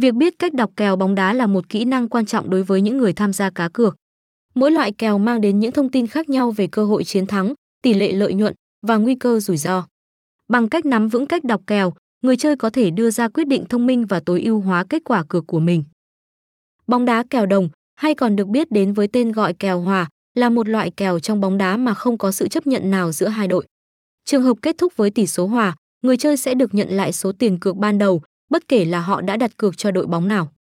Việc biết cách đọc kèo bóng đá là một kỹ năng quan trọng đối với những người tham gia cá cược. Mỗi loại kèo mang đến những thông tin khác nhau về cơ hội chiến thắng, tỷ lệ lợi nhuận và nguy cơ rủi ro. Bằng cách nắm vững cách đọc kèo, người chơi có thể đưa ra quyết định thông minh và tối ưu hóa kết quả cược của mình. Bóng đá kèo đồng, hay còn được biết đến với tên gọi kèo hòa, là một loại kèo trong bóng đá mà không có sự chấp nhận nào giữa hai đội. Trường hợp kết thúc với tỷ số hòa, người chơi sẽ được nhận lại số tiền cược ban đầu, bất kể là họ đã đặt cược cho đội bóng nào.